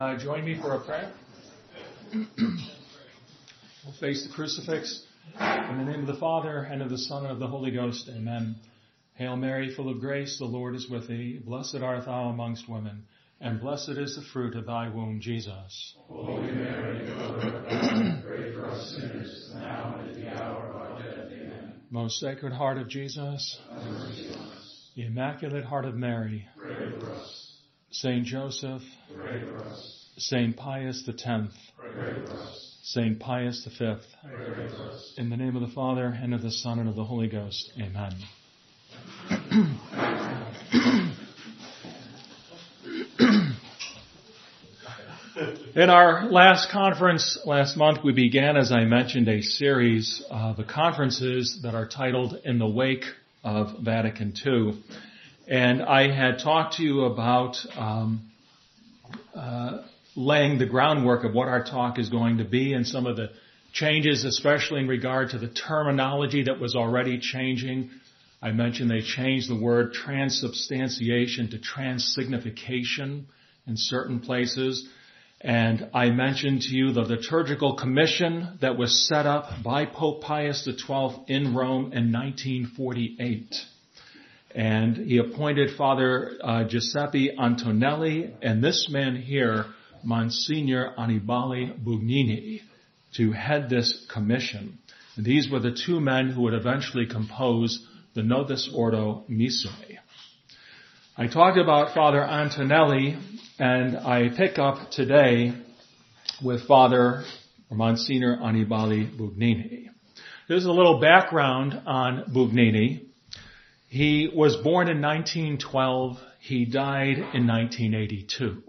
Uh, join me for a prayer. we'll face the crucifix. In the name of the Father, and of the Son, and of the Holy Ghost. Amen. Hail Mary, full of grace, the Lord is with thee. Blessed art thou amongst women, and blessed is the fruit of thy womb, Jesus. Holy Mary, Mother of God, pray for us sinners, now and at the hour of our death. Amen. Most Sacred Heart of Jesus, the Immaculate Heart of Mary, pray for us. Saint Joseph. Saint Pius for us. Saint Pius for us. in the name of the Father, and of the Son, and of the Holy Ghost. Amen. In our last conference last month, we began, as I mentioned, a series of conferences that are titled In the Wake of Vatican II. And I had talked to you about um, uh, laying the groundwork of what our talk is going to be and some of the changes, especially in regard to the terminology that was already changing. I mentioned they changed the word transubstantiation to transsignification in certain places. And I mentioned to you the liturgical commission that was set up by Pope Pius XII in Rome in 1948. And he appointed Father uh, Giuseppe Antonelli and this man here, Monsignor Annibale Bugnini, to head this commission. And these were the two men who would eventually compose the Novus Ordo Missae. I talked about Father Antonelli, and I pick up today with Father Monsignor Annibale Bugnini. There's a little background on Bugnini. He was born in 1912. He died in 1982.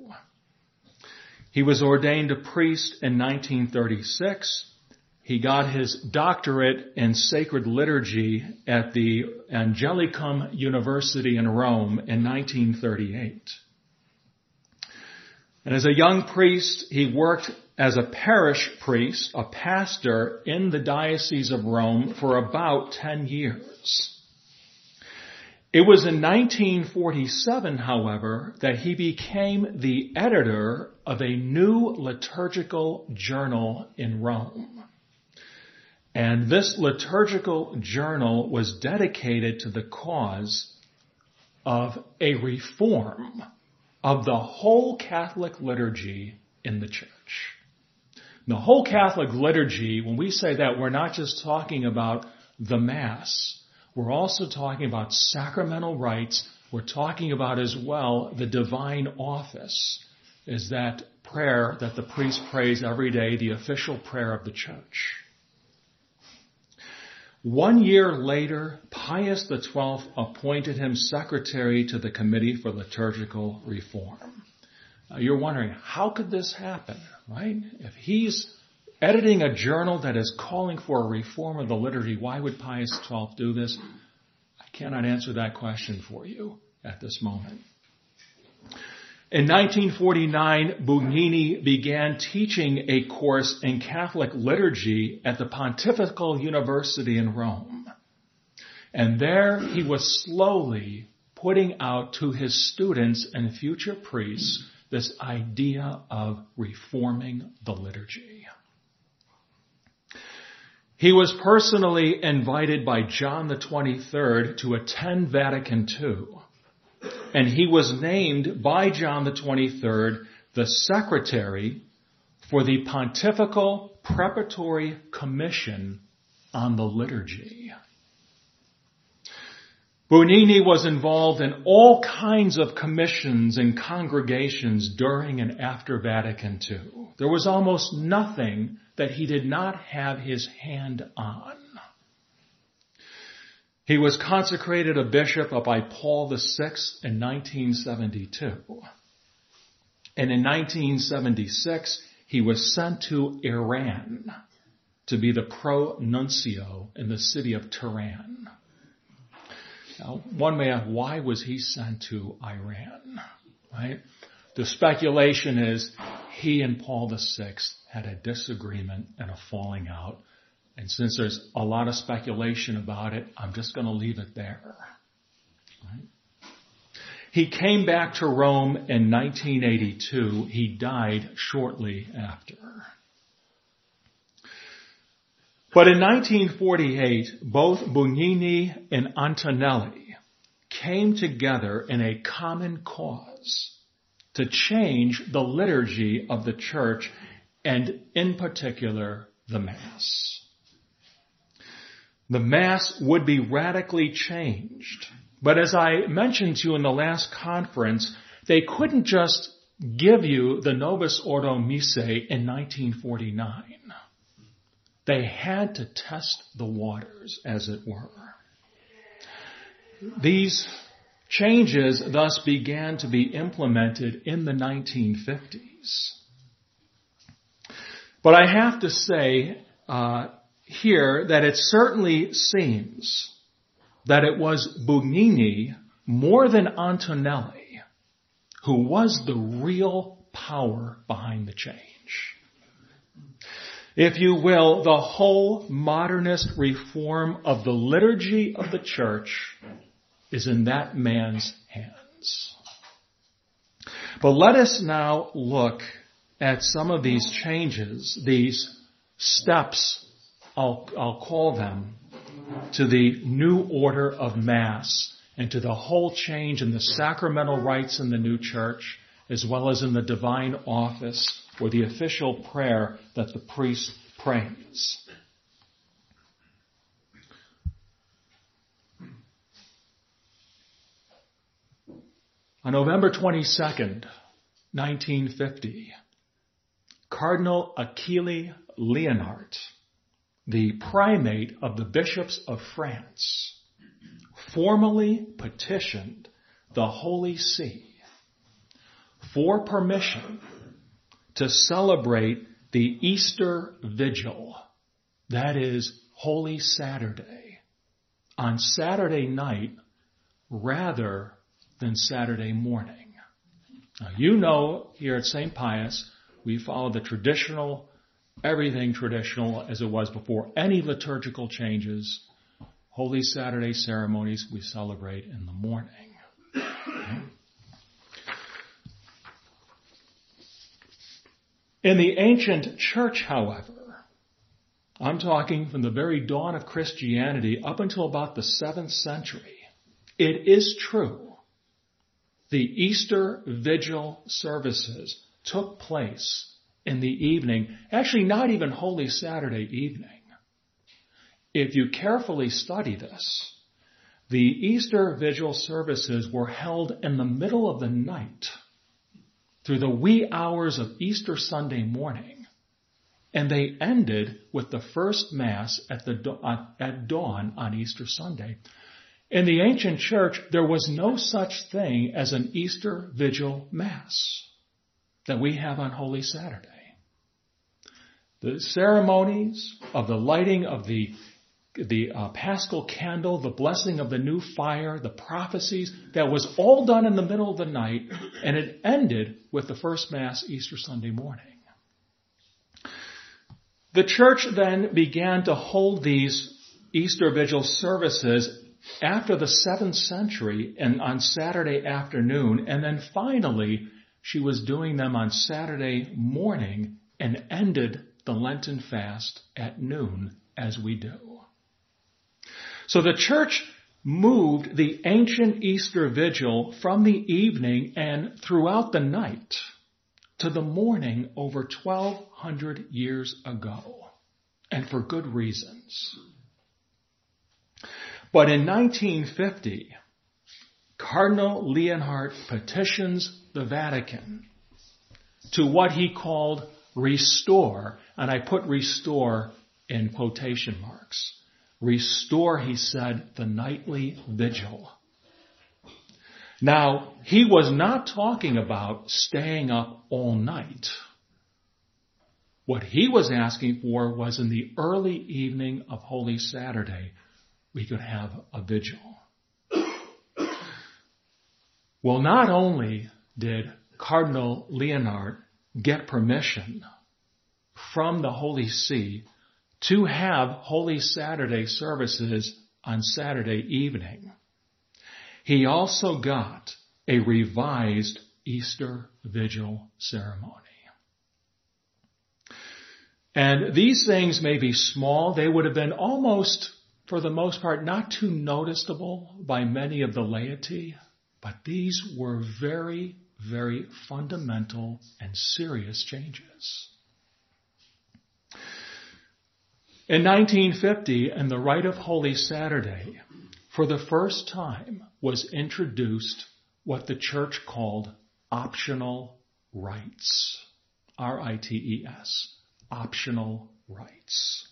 He was ordained a priest in 1936. He got his doctorate in sacred liturgy at the Angelicum University in Rome in 1938. And as a young priest, he worked as a parish priest, a pastor in the Diocese of Rome for about 10 years. It was in 1947, however, that he became the editor of a new liturgical journal in Rome. And this liturgical journal was dedicated to the cause of a reform of the whole Catholic liturgy in the church. The whole Catholic liturgy, when we say that, we're not just talking about the Mass. We're also talking about sacramental rites. We're talking about as well the divine office is that prayer that the priest prays every day, the official prayer of the church. One year later, Pius XII appointed him secretary to the Committee for Liturgical Reform. Now you're wondering, how could this happen, right? If he's editing a journal that is calling for a reform of the liturgy, why would Pius XII do this? I cannot answer that question for you at this moment. In 1949, Bugnini began teaching a course in Catholic liturgy at the Pontifical University in Rome. And there he was slowly putting out to his students and future priests this idea of reforming the liturgy. He was personally invited by John the 23rd to attend Vatican II and he was named by John the 23rd the secretary for the Pontifical Preparatory Commission on the Liturgy. Bugnini was involved in all kinds of commissions and congregations during and after Vatican II. There was almost nothing that he did not have his hand on. He was consecrated a bishop by Paul VI in 1972. And in 1976, he was sent to Iran to be the pro-nuncio in the city of Tehran. Now, one may ask, why was he sent to Iran? Right? The speculation is he and Paul VI had a disagreement and a falling out and since there's a lot of speculation about it, I'm just going to leave it there. Right? He came back to Rome in 1982. He died shortly after. But in 1948, both Bugnini and Antonelli came together in a common cause to change the liturgy of the church and in particular the Mass. The Mass would be radically changed. But as I mentioned to you in the last conference, they couldn't just give you the Novus Ordo Missae in 1949. They had to test the waters, as it were. These changes thus began to be implemented in the 1950s. But I have to say uh, here that it certainly seems that it was Bugnini more than Antonelli who was the real power behind the change if you will, the whole modernist reform of the liturgy of the church is in that man's hands. But let us now look at some of these changes, these steps, I'll, I'll call them, to the new order of Mass and to the whole change in the sacramental rites in the new church, as well as in the divine office or the official prayer that the priest prays. On November 22nd, 1950, Cardinal Achille Liénart, the primate of the bishops of France, formally petitioned the Holy See for permission to celebrate the Easter Vigil, that is Holy Saturday, on Saturday night rather than Saturday morning. Now, you know here at St. Pius, we follow the traditional, everything traditional as it was before any liturgical changes. Holy Saturday ceremonies we celebrate in the morning. Okay? In the ancient church, however, I'm talking from the very dawn of Christianity up until about the 7th century, it is true the Easter Vigil services took place in the evening, actually not even Holy Saturday evening. If you carefully study this, the Easter Vigil services were held in the middle of the night through the wee hours of Easter Sunday morning, and they ended with the first Mass at, the, at dawn on Easter Sunday. In the ancient church, there was no such thing as an Easter Vigil Mass that we have on Holy Saturday. The ceremonies of the lighting of the the uh, paschal candle, the blessing of the new fire, the prophecies, that was all done in the middle of the night, and it ended with the first Mass Easter Sunday morning. The church then began to hold these Easter Vigil services after the 7th century and on Saturday afternoon, and then finally she was doing them on Saturday morning and ended the Lenten fast at noon as we do. So the church moved the ancient Easter vigil from the evening and throughout the night to the morning over 1200 years ago. And for good reasons. But in 1950, Cardinal Liénart petitions the Vatican to what he called restore, and I put restore in quotation marks Restore, he said, the nightly vigil. Now, he was not talking about staying up all night. What he was asking for was in the early evening of Holy Saturday, we could have a vigil. Well, not only did Cardinal Liénart get permission from the Holy See to have Holy Saturday services on Saturday evening. He also got a revised Easter Vigil ceremony. And these things may be small. They would have been almost, for the most part, not too noticeable by many of the laity, but these were very, very fundamental and serious changes. In 1950, in the rite of Holy Saturday, for the first time was introduced what the church called optional rites. R-I-T-E-S. Optional rites.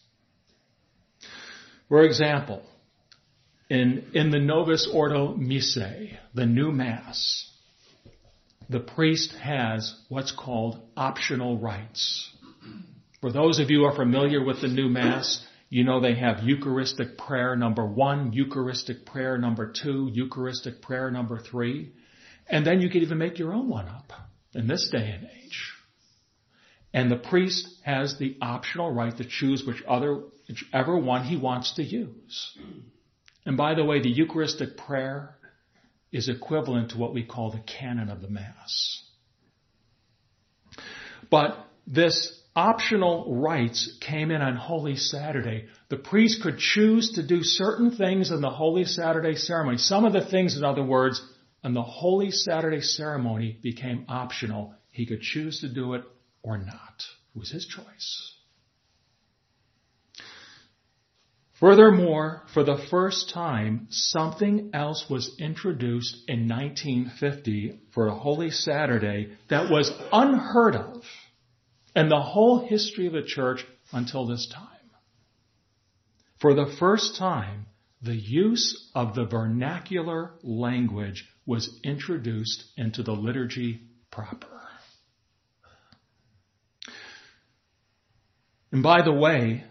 For example, in, in the Novus Ordo Missae, the new Mass, the priest has what's called optional rites. For those of you who are familiar with the new Mass, you know they have Eucharistic prayer number one, Eucharistic prayer number two, Eucharistic prayer number three. And then you could even make your own one up in this day and age. And the priest has the optional right to choose which other, whichever one he wants to use. And by the way, the Eucharistic prayer is equivalent to what we call the canon of the Mass. But this optional rites came in on Holy Saturday. The priest could choose to do certain things in the Holy Saturday ceremony. Some of the things, in other words, in the Holy Saturday ceremony became optional. He could choose to do it or not. It was his choice. Furthermore, for the first time, something else was introduced in 1950 for a Holy Saturday that was unheard of in the whole history of the church until this time. For the first time, the use of the vernacular language was introduced into the liturgy proper. And by the way,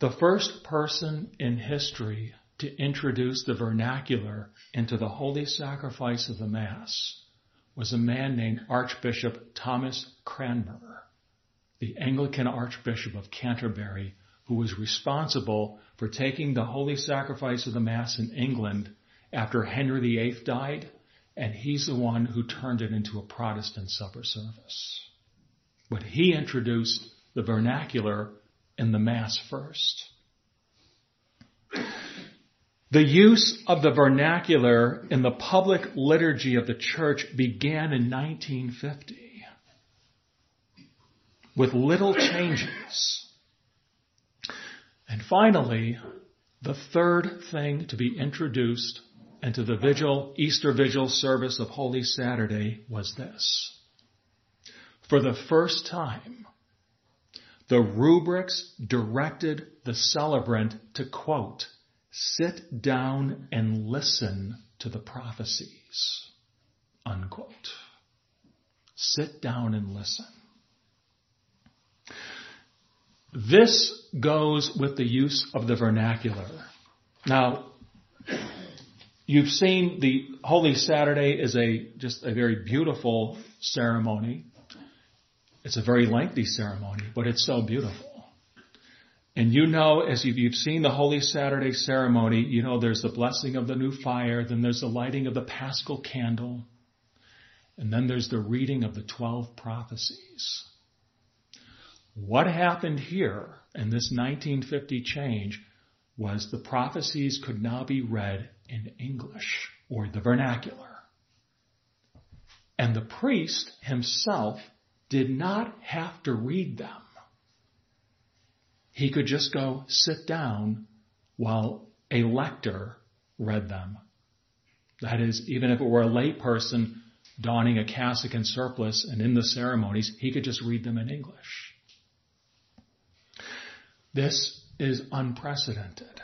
the first person in history to introduce the vernacular into the holy sacrifice of the Mass was a man named Archbishop Thomas Cranmer the Anglican Archbishop of Canterbury, who was responsible for taking the holy sacrifice of the Mass in England after Henry VIII died, and he's the one who turned it into a Protestant supper service. But he introduced the vernacular in the Mass first. The use of the vernacular in the public liturgy of the church began in 1950 with little changes. And finally, the third thing to be introduced into the vigil, Easter vigil service of Holy Saturday was this. For the first time, the rubrics directed the celebrant to quote, sit down and listen to the prophecies, unquote. Sit down and listen. This goes with the use of the vernacular. Now, you've seen the Holy Saturday is a just a very beautiful ceremony. It's a very lengthy ceremony, but it's so beautiful. And you know, as you've seen the Holy Saturday ceremony, you know there's the blessing of the new fire, then there's the lighting of the paschal candle, and then there's the reading of the 12 prophecies. What happened here in this 1950 change was the prophecies could now be read in English or the vernacular. And the priest himself did not have to read them. He could just go sit down while a lector read them. That is, even if it were a lay person donning a cassock and surplice and in the ceremonies, he could just read them in English. This is unprecedented.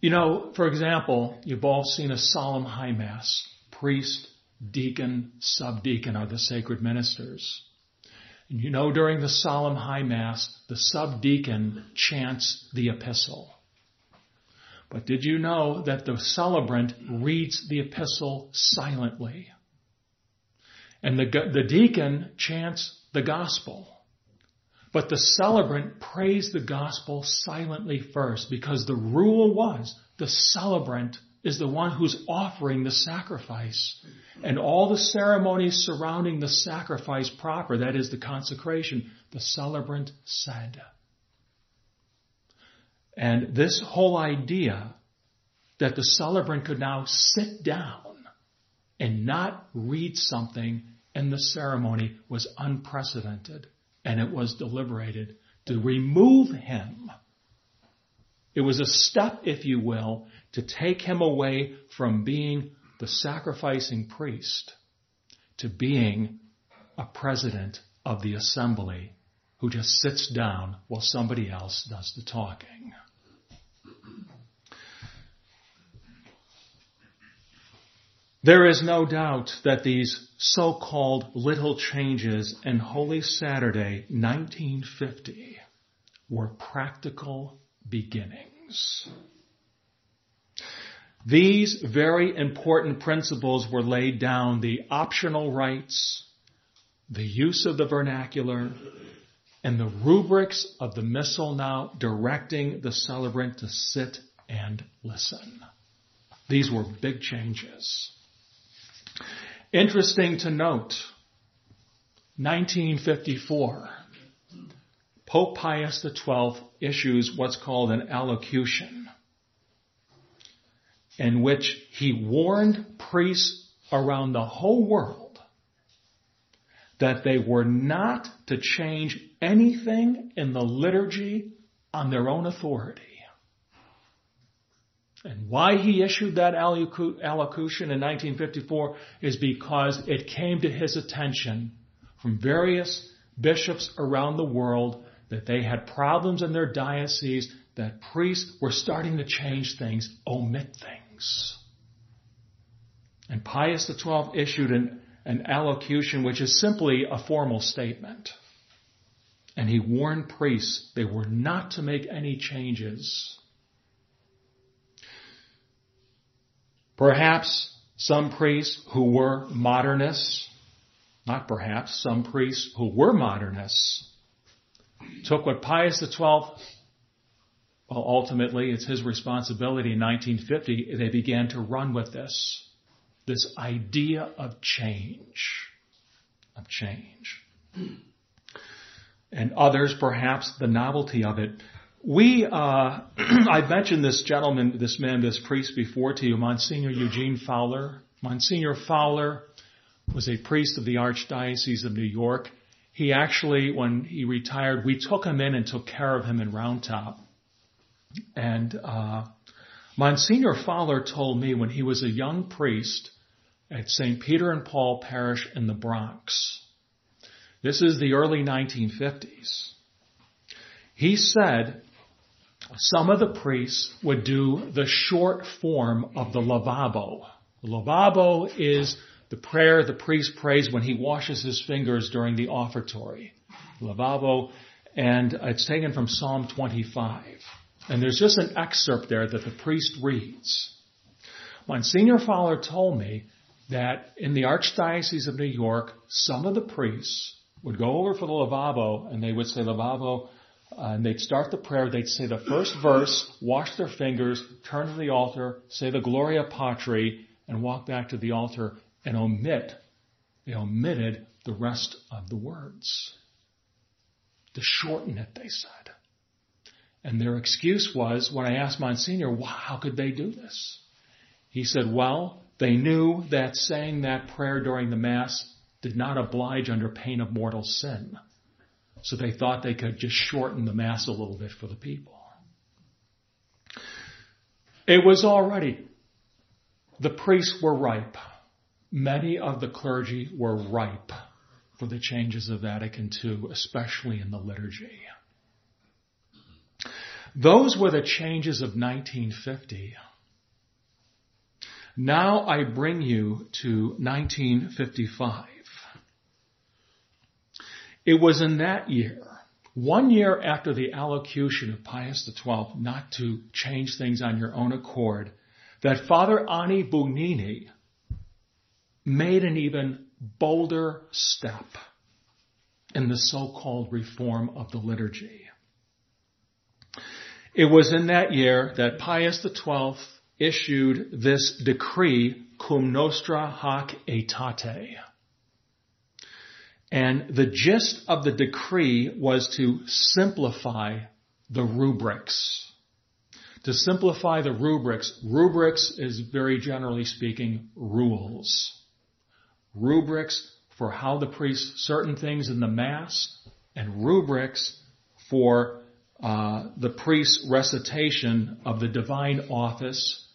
You know, for example, you've all seen a solemn high mass. Priest, deacon, subdeacon are the sacred ministers. And you know, during the solemn high mass, the subdeacon chants the epistle. But did you know that the celebrant reads the epistle silently? And the, the deacon chants the gospel. But the celebrant praised the gospel silently first because the rule was the celebrant is the one who's offering the sacrifice. And all the ceremonies surrounding the sacrifice proper, that is the consecration, the celebrant said. And this whole idea that the celebrant could now sit down and not read something in the ceremony was unprecedented. And it was deliberated to remove him. It was a step, if you will, to take him away from being the sacrificing priest to being a president of the assembly who just sits down while somebody else does the talking. There is no doubt that these so-called little changes in Holy Saturday 1950 were practical beginnings. These very important principles were laid down, the optional rites, the use of the vernacular, and the rubrics of the missal now directing the celebrant to sit and listen. These were big changes. Interesting to note, 1954, Pope Pius XII issues what's called an allocution in which he warned priests around the whole world that they were not to change anything in the liturgy on their own authority. And why he issued that allocution in 1954 is because it came to his attention from various bishops around the world that they had problems in their diocese, that priests were starting to change things, omit things. And Pius XII issued an, an allocution which is simply a formal statement. And he warned priests they were not to make any changes Perhaps some priests who were modernists, not perhaps, some priests who were modernists, took what Pius XII, well, ultimately it's his responsibility in 1950, they began to run with this. This idea of change. Of change. And others, perhaps the novelty of it. We, uh, I've mentioned this gentleman, this man, this priest before to you, Monsignor Eugene Fowler. Monsignor Fowler was a priest of the Archdiocese of New York. He actually, when he retired, we took him in and took care of him in Round Top. And uh, Monsignor Fowler told me when he was a young priest at St. Peter and Paul Parish in the Bronx. This is the early 1950s. He said some of the priests would do the short form of the lavabo. The lavabo is the prayer the priest prays when he washes his fingers during the offertory. Lavabo, and it's taken from Psalm 25. And there's just an excerpt there that the priest reads. Monsignor Fowler told me that in the Archdiocese of New York, some of the priests would go over for the lavabo and they would say, lavabo, uh, and they'd start the prayer, they'd say the first verse, wash their fingers, turn to the altar, say the Gloria Patri, and walk back to the altar and omit, they omitted the rest of the words. To shorten it, they said. And their excuse was, when I asked Monsignor, how could they do this? He said, well, they knew that saying that prayer during the Mass did not oblige under pain of mortal sin. So they thought they could just shorten the Mass a little bit for the people. It was already, the priests were ripe. Many of the clergy were ripe for the changes of Vatican II, especially in the liturgy. Those were the changes of 1950. Now I bring you to 1955. It was in that year, one year after the allocution of Pius XII not to change things on your own accord, that Father Ani Bugnini made an even bolder step in the so-called reform of the liturgy. It was in that year that Pius XII issued this decree cum nostra hac aetate. And the gist of the decree was to simplify the rubrics. To simplify the rubrics, rubrics is very generally speaking rules. Rubrics for how the priest certain things in the Mass and rubrics for uh, the priest's recitation of the divine office,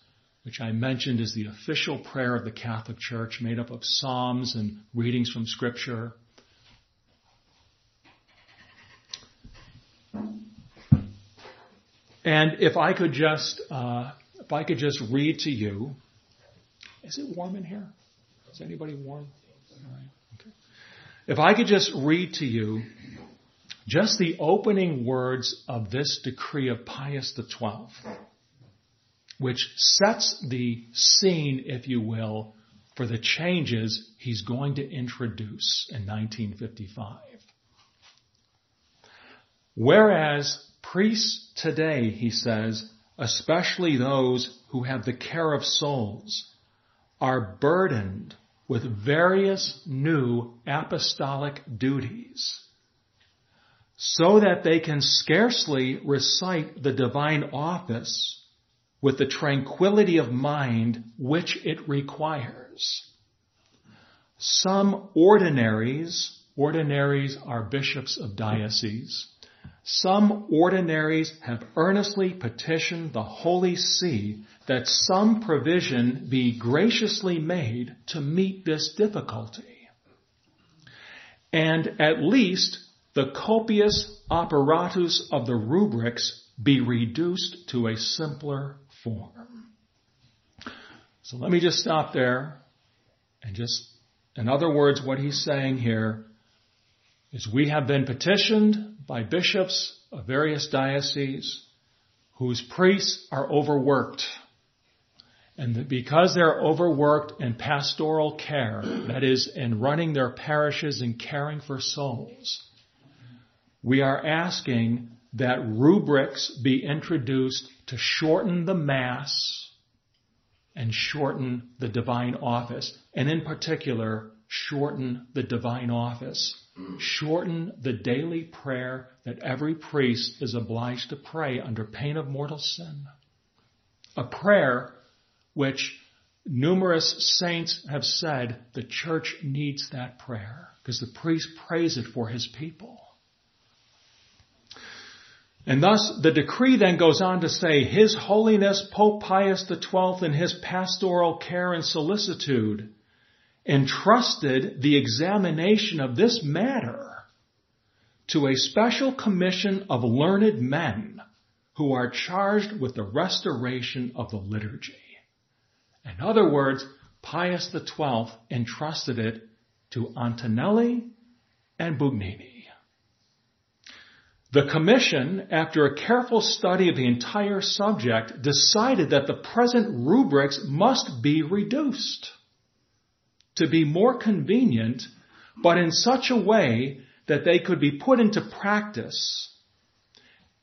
which I mentioned is the official prayer of the Catholic Church made up of psalms and readings from scripture. And if I could just, uh, if I could just read to you, is it warm in here? Is anybody warm? Okay. If I could just read to you just the opening words of this decree of Pius XII, which sets the scene, if you will, for the changes he's going to introduce in 1955. Whereas priests today, he says, especially those who have the care of souls, are burdened with various new apostolic duties so that they can scarcely recite the divine office with the tranquility of mind which it requires. Some ordinaries, ordinaries are bishops of dioceses, some ordinaries have earnestly petitioned the Holy See that some provision be graciously made to meet this difficulty. And at least the copious apparatus of the rubrics be reduced to a simpler form. So let me just stop there and just, in other words, what he's saying here is we have been petitioned by bishops of various dioceses whose priests are overworked. And because they're overworked in pastoral care, that is, in running their parishes and caring for souls, we are asking that rubrics be introduced to shorten the Mass and shorten the divine office, and in particular, shorten the divine office. Mm. Shorten the daily prayer that every priest is obliged to pray under pain of mortal sin. A prayer which numerous saints have said the church needs that prayer because the priest prays it for his people. And thus the decree then goes on to say, His Holiness Pope Pius XII in his pastoral care and solicitude entrusted the examination of this matter to a special commission of learned men who are charged with the restoration of the liturgy. In other words, Pius XII entrusted it to Antonelli and Bugnini. The commission, after a careful study of the entire subject, decided that the present rubrics must be reduced to be more convenient, but in such a way that they could be put into practice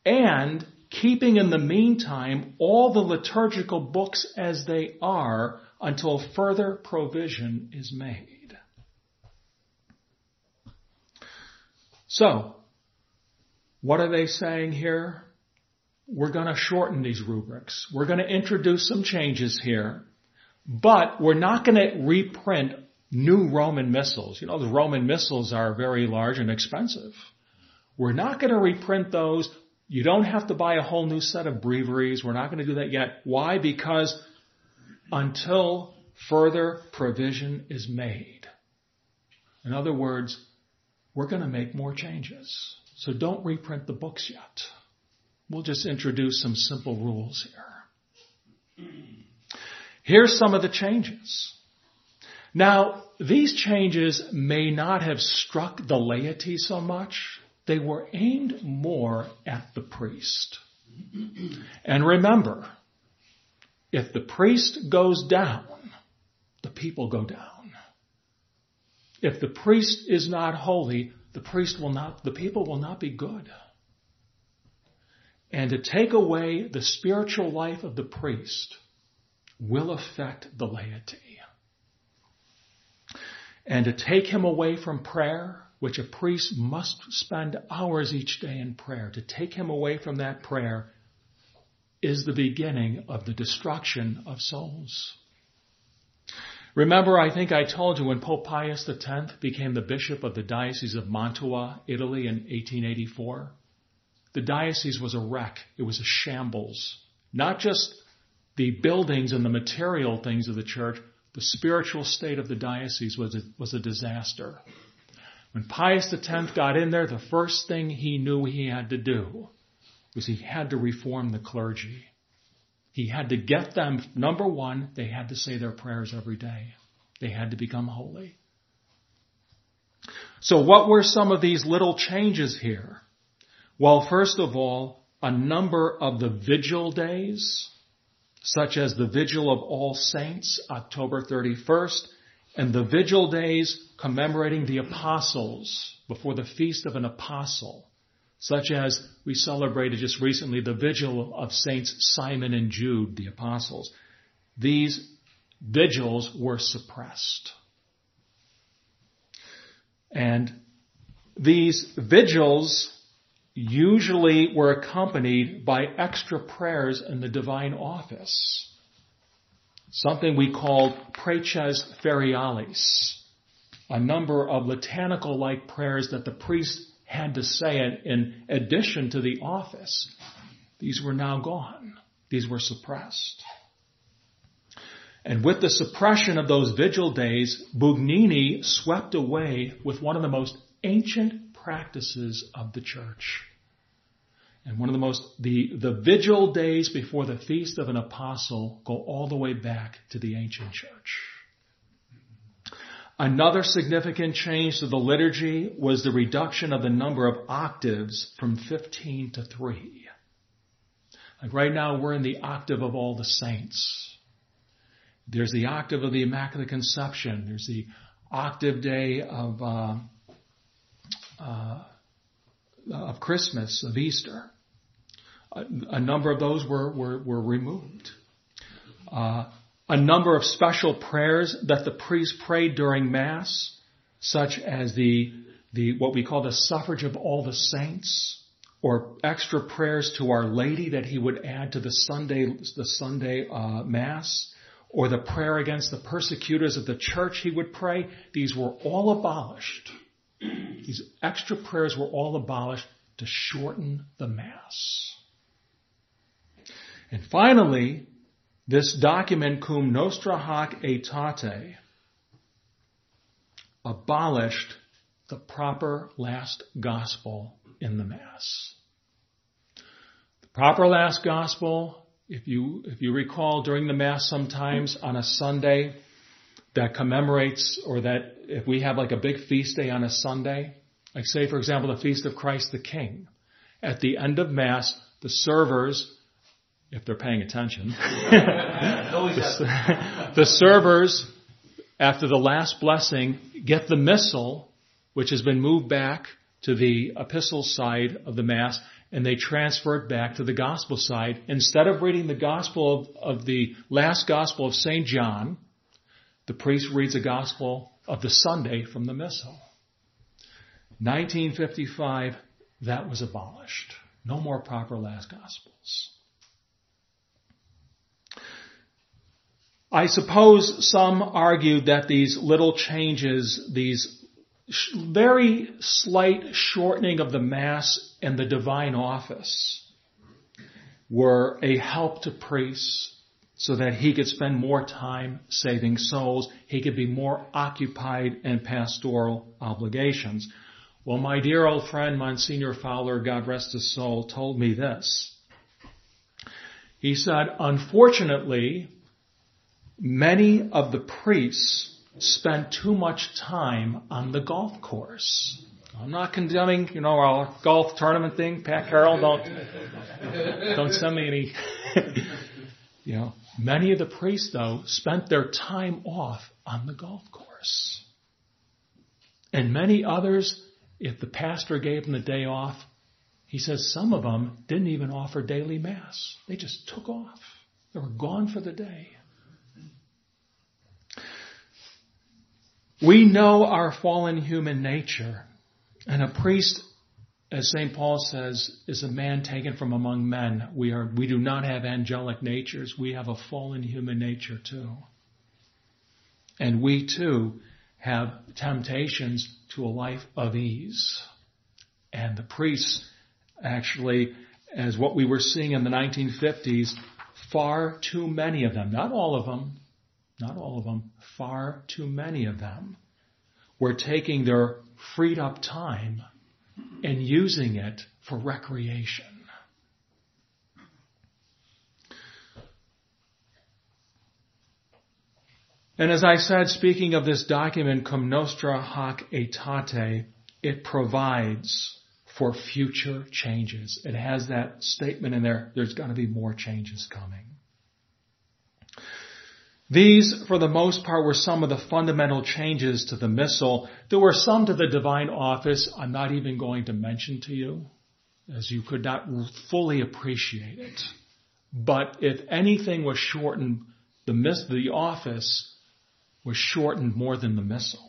and keeping in the meantime all the liturgical books as they are until further provision is made. So, what are they saying here? We're going to shorten these rubrics. We're going to introduce some changes here, but we're not going to reprint new Roman missals. You know, the Roman missals are very large and expensive. We're not going to reprint those. You don't have to buy a whole new set of breviaries. We're not going to do that yet. Why? Because until further provision is made. In other words, we're going to make more changes. So don't reprint the books yet. We'll just introduce some simple rules here. Here's some of the changes. Now, these changes may not have struck the laity so much. They were aimed more at the priest. And remember, if the priest goes down, the people go down. If the priest is not holy, the priest will not, the people will not be good. And to take away the spiritual life of the priest will affect the laity. And to take him away from prayer, which a priest must spend hours each day in prayer, to take him away from that prayer is the beginning of the destruction of souls. Remember, I think I told you when Pope Pius X became the bishop of the Diocese of Mantua, Italy in 1884, the diocese was a wreck. It was a shambles. Not just the buildings and the material things of the church, the spiritual state of the diocese was a, was a disaster. When Pius X got in there, the first thing he knew he had to do was he had to reform the clergy. He had to get them, number one, they had to say their prayers every day. They had to become holy. So what were some of these little changes here? Well, first of all, a number of the vigil days, such as the Vigil of All Saints, October 31st, and the vigil days commemorating the apostles before the feast of an apostle, such as we celebrated just recently the vigil of Saints Simon and Jude, the apostles. These vigils were suppressed. And these vigils usually were accompanied by extra prayers in the divine office. Something we called preces feriales. A number of litanical-like prayers that the priest had to say in addition to the office. These were now gone. These were suppressed. And with the suppression of those vigil days, Bugnini swept away with one of the most ancient practices of the church. And one of the most, the, the vigil days before the feast of an apostle go all the way back to the ancient church. Another significant change to the liturgy was the reduction of the number of octaves from 15 to 3. Like right now we're in the octave of all the saints. There's the octave of the Immaculate Conception. There's the octave day of, uh, uh, of Christmas, of Easter a, number of those were, were, were removed. Uh, a number of special prayers that the priest prayed during Mass, such as the, the, what we call the suffrage of all the saints, or extra prayers to Our Lady that he would add to the Sunday, the Sunday, uh, Mass, or the prayer against the persecutors of the church he would pray. These were all abolished. These extra prayers were all abolished to shorten the Mass. And finally, this document cum nostra hac aetate abolished the proper last gospel in the Mass. The proper last gospel, if you, if you recall during the Mass sometimes on a Sunday that commemorates or that if we have like a big feast day on a Sunday, like say for example the Feast of Christ the King, at the end of Mass, the servers if they're paying attention. the, the servers, after the last blessing, get the missal, which has been moved back to the epistle side of the Mass, and they transfer it back to the gospel side. Instead of reading the gospel of, of the last gospel of St. John, the priest reads a gospel of the Sunday from the missal. 1955, that was abolished. No more proper last gospels. I suppose some argued that these little changes, these very slight shortening of the Mass and the divine office were a help to priests so that he could spend more time saving souls. He could be more occupied in pastoral obligations. Well, my dear old friend, Monsignor Fowler, God rest his soul, told me this. He said, unfortunately, many of the priests spent too much time on the golf course. I'm not condemning, you know, our golf tournament thing. Pat Carroll, don't, don't send me any, you know. Many of the priests, though, spent their time off on the golf course. And many others, if the pastor gave them the day off, he says some of them didn't even offer daily mass. They just took off. They were gone for the day. We know our fallen human nature, and a priest as St. Paul says, is a man taken from among men. We are, we do not have angelic natures. We have a fallen human nature too. And we too have temptations to a life of ease. And the priests actually, as what we were seeing in the 1950s, far too many of them, not all of them, not all of them, far too many of them were taking their freed up time and using it for recreation. And as I said, speaking of this document, Cum Nostra Hac Aetate, it provides for future changes. It has that statement in there, there's going to be more changes coming. These, for the most part, were some of the fundamental changes to the missal. There were some to the divine office I'm not even going to mention to you, as you could not fully appreciate it. But if anything was shortened, the, miss, the office was shortened more than the missal.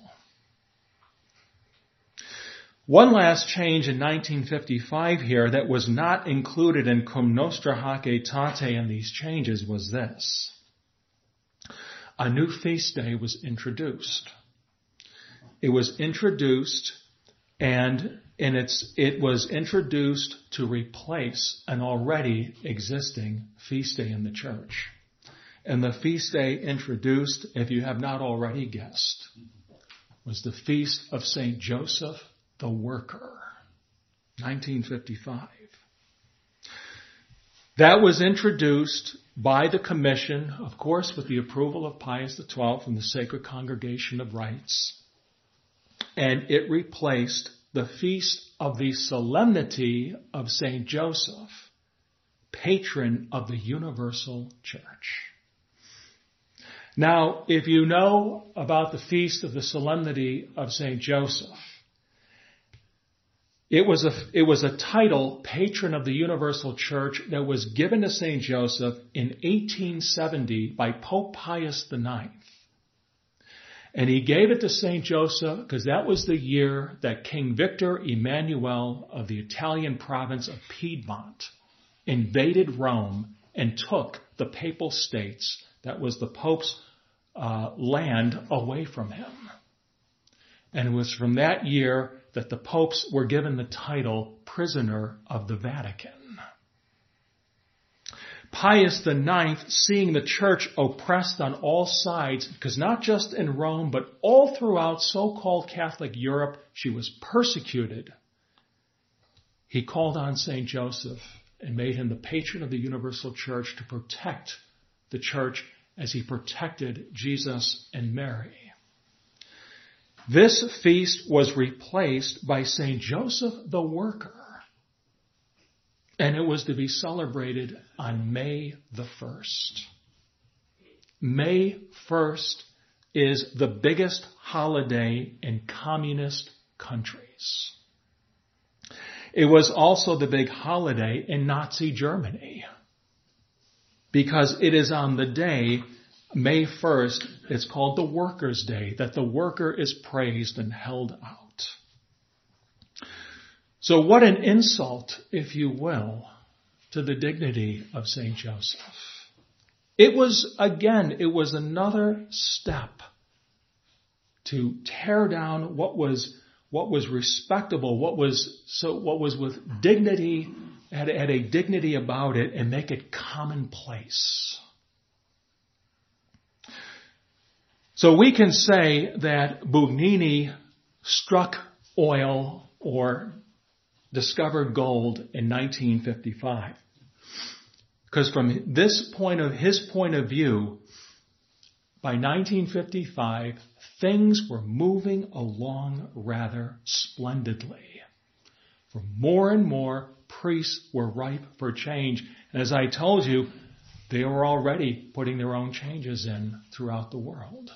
One last change in 1955 here that was not included in Cum Nostra Hac Aetate in these changes was this. A new feast day was introduced. It was introduced and in its, it was introduced to replace an already existing feast day in the church. And the feast day introduced, if you have not already guessed, was the feast of St. Joseph the Worker, 1955. That was introduced by the Commission, of course, with the approval of Pius XII from the Sacred Congregation of Rites, and it replaced the feast of the Solemnity of St. Joseph, patron of the Universal Church. Now, if you know about the feast of the solemnity of St. Joseph, it was a, it was a title, patron of the universal church, that was given to St. Joseph in 1870 by Pope Pius IX. And he gave it to St. Joseph because that was the year that King Victor Emmanuel of the Italian province of Piedmont invaded Rome and took the papal states, that was the Pope's uh, land away from him. And it was from that year that the popes were given the title prisoner of the Vatican. Pius IX, seeing the church oppressed on all sides, because not just in Rome, but all throughout so-called Catholic Europe, she was persecuted. He called on St. Joseph and made him the patron of the universal church to protect the church as he protected Jesus and Mary. This feast was replaced by St. Joseph the Worker. And it was to be celebrated on May the 1st. May 1st is the biggest holiday in communist countries. It was also the big holiday in Nazi Germany because it is on the day, May 1st, it's called the Workers' Day, that the worker is praised and held out. So what an insult, if you will, to the dignity of St. Joseph. It was, again, it was another step to tear down what was, what was respectable, what was, so, what was with dignity had, had a dignity about it and make it commonplace. So we can say that Bugnini struck oil or discovered gold in 1955. Because from this point of his point of view, by 1955, things were moving along rather splendidly. For more and more priests were ripe for change. And as I told you, they were already putting their own changes in throughout the world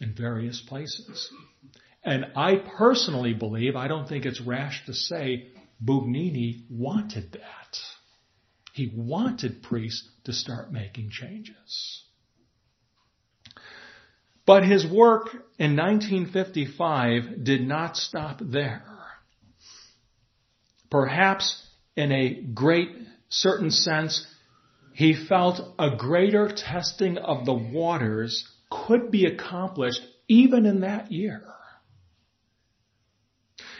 in various places. And I personally believe, I don't think it's rash to say, Bugnini wanted that. He wanted priests to start making changes. But his work in 1955 did not stop there. Perhaps in a great certain sense, he felt a greater testing of the waters could be accomplished even in that year.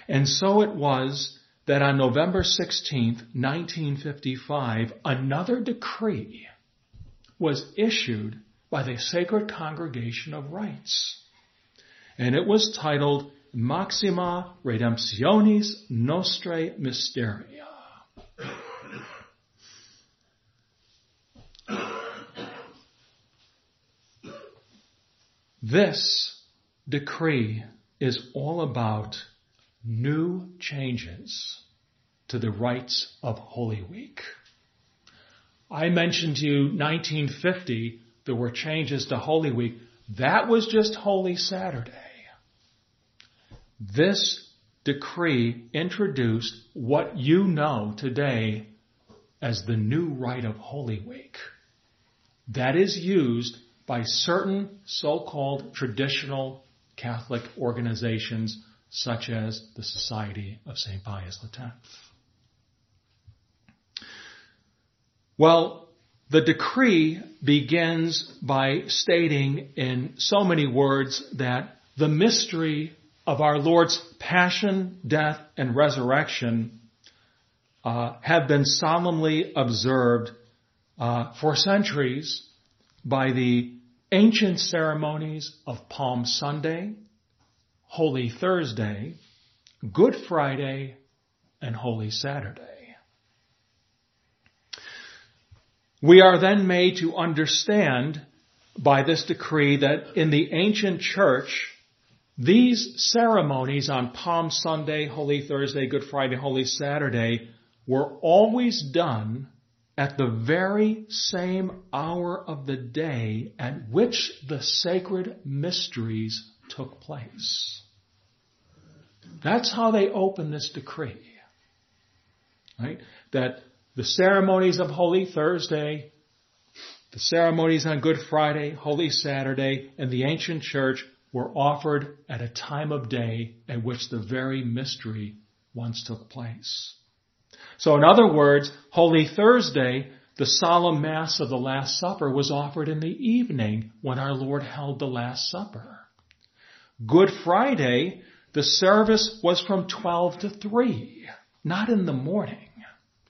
And so it was that on November 16th, 1955, another decree was issued by the Sacred Congregation of Rites. And it was titled Maxima Redemptionis Nostrae Mysteria. This decree is all about new changes to the rites of Holy Week. I mentioned to you 1950, there were changes to Holy Week. That was just Holy Saturday. This decree introduced what you know today as the new rite of Holy Week. That is used by certain so-called traditional Catholic organizations such as the Society of St. Pius X. Well, the decree begins by stating in so many words that the mystery of our Lord's passion, death, and resurrection uh, have been solemnly observed uh, for centuries by the ancient ceremonies of Palm Sunday, Holy Thursday, Good Friday, and Holy Saturday. We are then made to understand by this decree that in the ancient church, these ceremonies on Palm Sunday, Holy Thursday, Good Friday, Holy Saturday were always done at the very same hour of the day at which the sacred mysteries took place. That's how they open this decree. Right? That the ceremonies of Holy Thursday, the ceremonies on Good Friday, Holy Saturday, and the ancient church were offered at a time of day at which the very mystery once took place. So in other words, Holy Thursday, the solemn Mass of the Last Supper was offered in the evening when our Lord held the Last Supper. Good Friday, the service was from 12 to 3, not in the morning.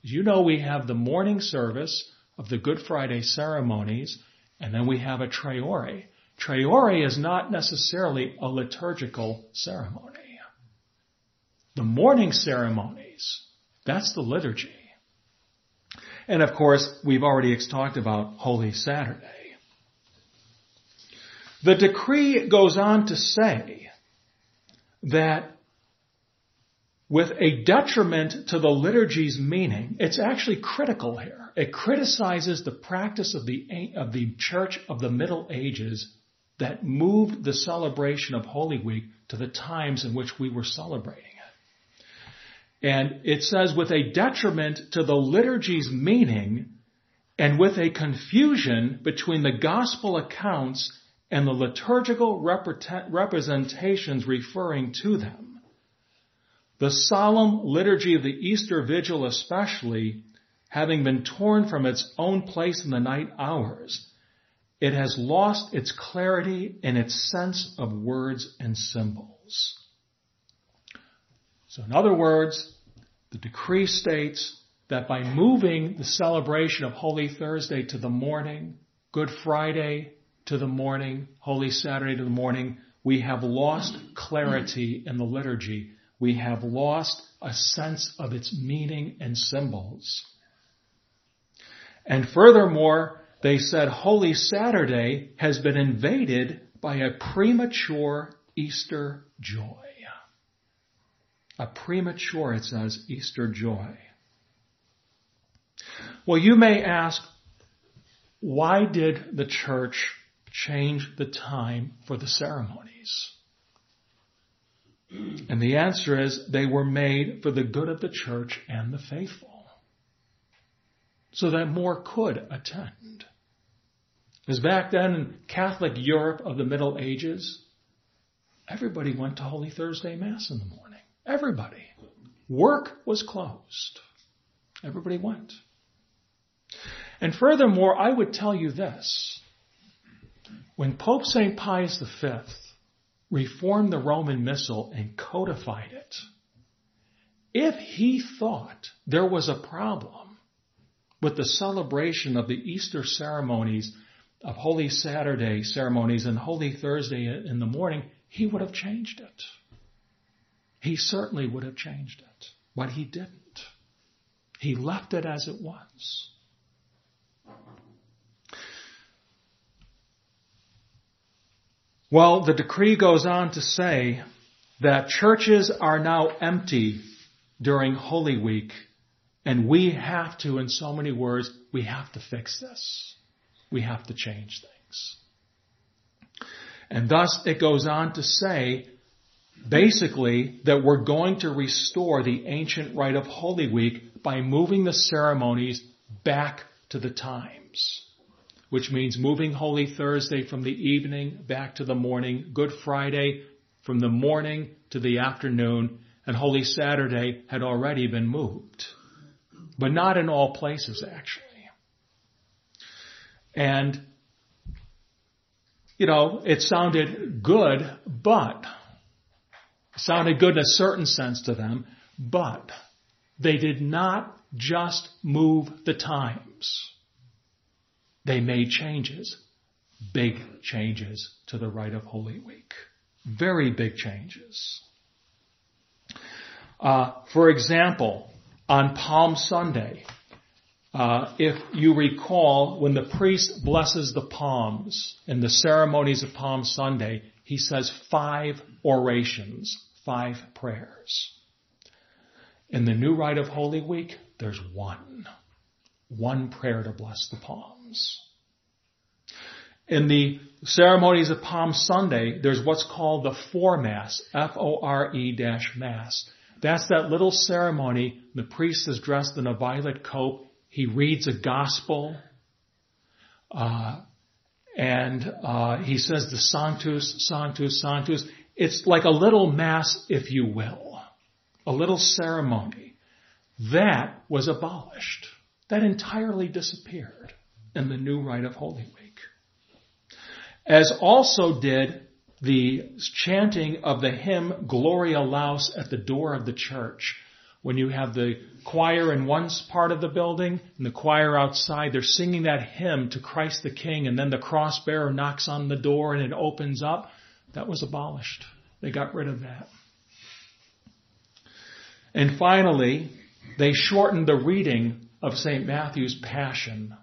As you know, we have the morning service of the Good Friday ceremonies, and then we have a Tre Ore. Traore is not necessarily a liturgical ceremony. The morning ceremonies, that's the liturgy. And of course, we've already talked about Holy Saturday. The decree goes on to say that with a detriment to the liturgy's meaning, it's actually critical here. It criticizes the practice of the, of the church of the Middle Ages that moved the celebration of Holy Week to the times in which we were celebrating. And it says with a detriment to the liturgy's meaning and with a confusion between the gospel accounts and the liturgical representations referring to them. The solemn liturgy of the Easter Vigil especially, having been torn from its own place in the night hours, it has lost its clarity and its sense of words and symbols. So in other words, the decree states that by moving the celebration of Holy Thursday to the morning, Good Friday to the morning, Holy Saturday to the morning, we have lost clarity in the liturgy. We have lost a sense of its meaning and symbols. And furthermore, they said Holy Saturday has been invaded by a premature Easter joy. A premature, it says, Easter joy. Well, you may ask, why did the church change the time for the ceremonies? And the answer is they were made for the good of the church and the faithful. So that more could attend. Because back then in Catholic Europe of the Middle Ages, everybody went to Holy Thursday Mass in the morning. Everybody. Work was closed. Everybody went. And furthermore, I would tell you this. When Pope St. Pius V reformed the Roman Missal and codified it, if he thought there was a problem with the celebration of the Easter ceremonies, of Holy Saturday ceremonies and Holy Thursday in the morning, he would have changed it. He certainly would have changed it, but he didn't. He left it as it was. Well, the decree goes on to say that churches are now empty during Holy Week, and we have to, in so many words, we have to fix this. We have to change things. And thus it goes on to say, basically, that we're going to restore the ancient rite of Holy Week by moving the ceremonies back to the times which means moving Holy Thursday from the evening back to the morning, Good Friday from the morning to the afternoon, and Holy Saturday had already been moved. But not in all places, actually. And, you know, it sounded good, but, sounded good in a certain sense to them, but they did not just move the times they made changes, big changes to the rite of Holy Week. Very big changes. Uh, for example, on Palm Sunday, uh, if you recall, when the priest blesses the palms in the ceremonies of Palm Sunday, he says five orations, five prayers. In the new rite of Holy Week, there's one. One prayer to bless the palms. In the ceremonies of Palm Sunday, there's what's called the Fore Mass, F-O-R-E dash Mass. That's that little ceremony. The priest is dressed in a violet coat. He reads a gospel. Uh, and uh, he says the Sanctus, Sanctus, Sanctus. It's like a little mass, if you will, a little ceremony. That was abolished. That entirely disappeared in the new rite of Holy Week. As also did the chanting of the hymn Gloria Laus at the door of the church. When you have the choir in one part of the building and the choir outside, they're singing that hymn to Christ the King and then the cross bearer knocks on the door and it opens up. That was abolished. They got rid of that. And finally, they shortened the reading of St. Matthew's Passion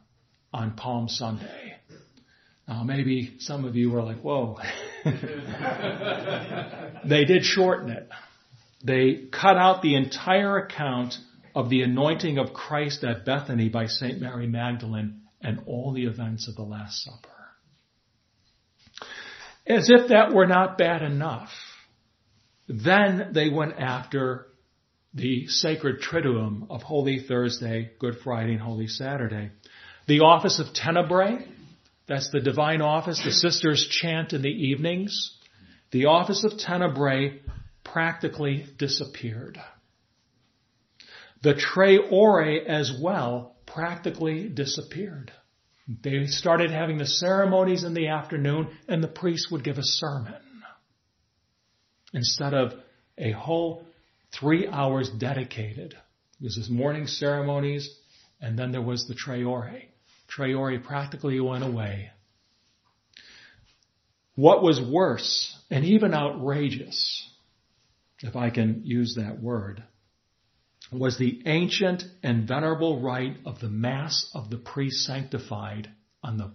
on Palm Sunday. Now maybe some of you were like, whoa. they did shorten it. They cut out the entire account of the anointing of Christ at Bethany by St. Mary Magdalene and all the events of the Last Supper. As if that were not bad enough, then they went after the sacred Triduum of Holy Thursday, Good Friday, and Holy Saturday. The office of Tenebrae, that's the divine office the sisters chant in the evenings. The office of Tenebrae practically disappeared. The Tre Ore as well practically disappeared. They started having the ceremonies in the afternoon and the priest would give a sermon instead of a whole three hours dedicated. This is morning ceremonies and then there was the Tre Ore. Tre Ore practically went away. What was worse and even outrageous, if I can use that word, was the ancient and venerable rite of the Mass of the presanctified on the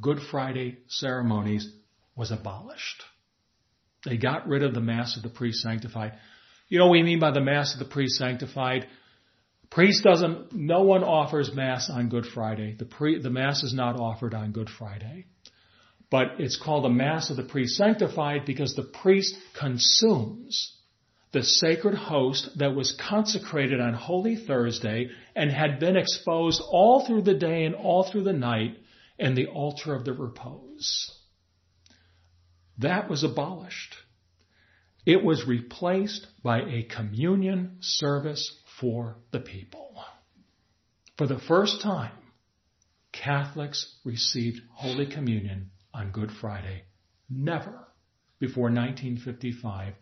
Good Friday ceremonies was abolished. They got rid of the Mass of the presanctified. You know what we mean by the Mass of the presanctified? Priest doesn't, no one offers Mass on Good Friday. The, pre, the Mass is not offered on Good Friday. But it's called the Mass of the Presanctified because the priest consumes the sacred host that was consecrated on Holy Thursday and had been exposed all through the day and all through the night and the altar of the repose. That was abolished. It was replaced by a communion service for the people. For the first time, Catholics received Holy Communion on Good Friday. Never before 1955